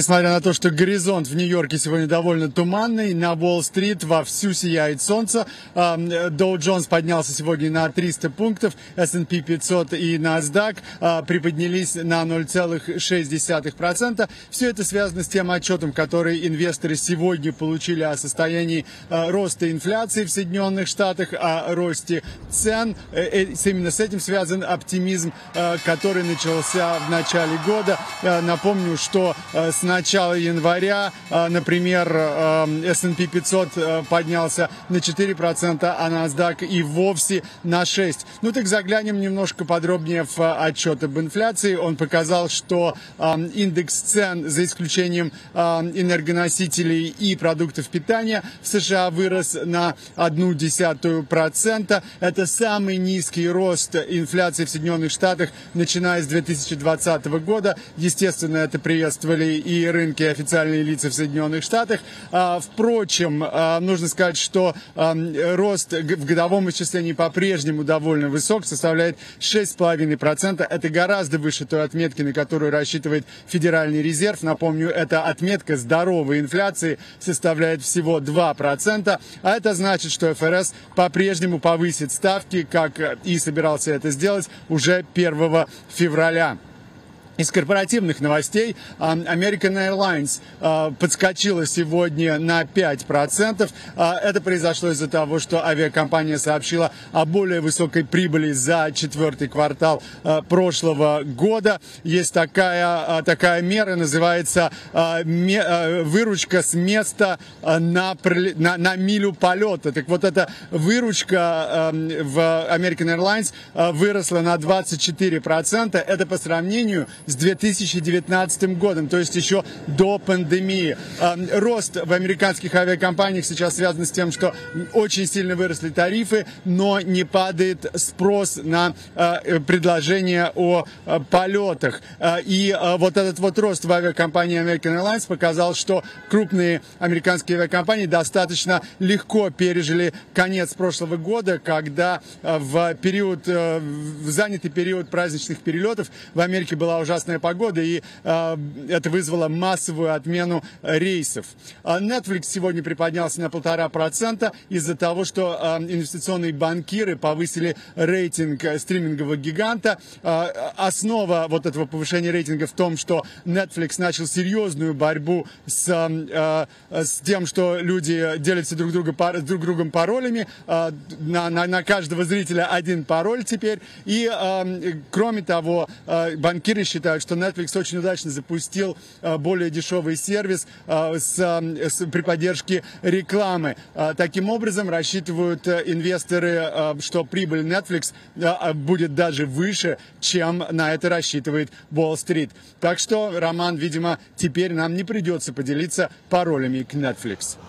Несмотря на то, что горизонт в Нью-Йорке сегодня довольно туманный, на Уолл-стрит вовсю сияет солнце. Доу Джонс поднялся сегодня на 300 пунктов, S&P 500 и NASDAQ а, приподнялись на 0,6%. Все это связано с тем отчетом, который инвесторы сегодня получили о состоянии а, роста инфляции в Соединенных Штатах, о росте цен. Э, э, именно с этим связан оптимизм, а, который начался в начале года. Напомню, что с начала января, а, например, S&P 500 поднялся на 4%, а NASDAQ и вовсе на 6%. Ну так заглянем немножко подробнее в отчет об инфляции. Он показал, что индекс цен, за исключением энергоносителей и продуктов питания, в США вырос на 0,1%. Это самый низкий рост инфляции в Соединенных Штатах, начиная с 2020 года. Естественно, это приветствовали и рынки официальные лица в Соединенных Штатах. А, впрочем, а, нужно сказать, что а, рост в годовом исчислении по-прежнему довольно высок, составляет 6,5%. Это гораздо выше той отметки, на которую рассчитывает Федеральный резерв. Напомню, эта отметка здоровой инфляции составляет всего 2%. А это значит, что ФРС по-прежнему повысит ставки, как и собирался это сделать уже 1 февраля. Из корпоративных новостей American Airlines подскочила сегодня на 5%. Это произошло из-за того, что авиакомпания сообщила о более высокой прибыли за четвертый квартал прошлого года. Есть такая, такая мера, называется выручка с места на, на, на милю полета. Так вот, эта выручка в American Airlines выросла на 24%. Это по сравнению с 2019 годом, то есть еще до пандемии. Рост в американских авиакомпаниях сейчас связан с тем, что очень сильно выросли тарифы, но не падает спрос на а, предложение о а, полетах. И вот этот вот рост в авиакомпании American Airlines показал, что крупные американские авиакомпании достаточно легко пережили конец прошлого года, когда в период, в занятый период праздничных перелетов в Америке была ужасная ужасная погода, и э, это вызвало массовую отмену рейсов. А Netflix сегодня приподнялся на полтора процента из-за того, что э, инвестиционные банкиры повысили рейтинг стримингового гиганта. Э, основа вот этого повышения рейтинга в том, что Netflix начал серьезную борьбу с, э, с тем, что люди делятся друг, друга, друг другом паролями. Э, на, на, на каждого зрителя один пароль теперь. И, э, кроме того, э, банкиры считают, что Netflix очень удачно запустил а, более дешевый сервис а, с, с, при поддержке рекламы. А, таким образом, рассчитывают э, инвесторы, что прибыль Netflix будет даже выше, чем на это рассчитывает Wall-Street. Так что, Роман, видимо, теперь нам не придется поделиться паролями к Netflix.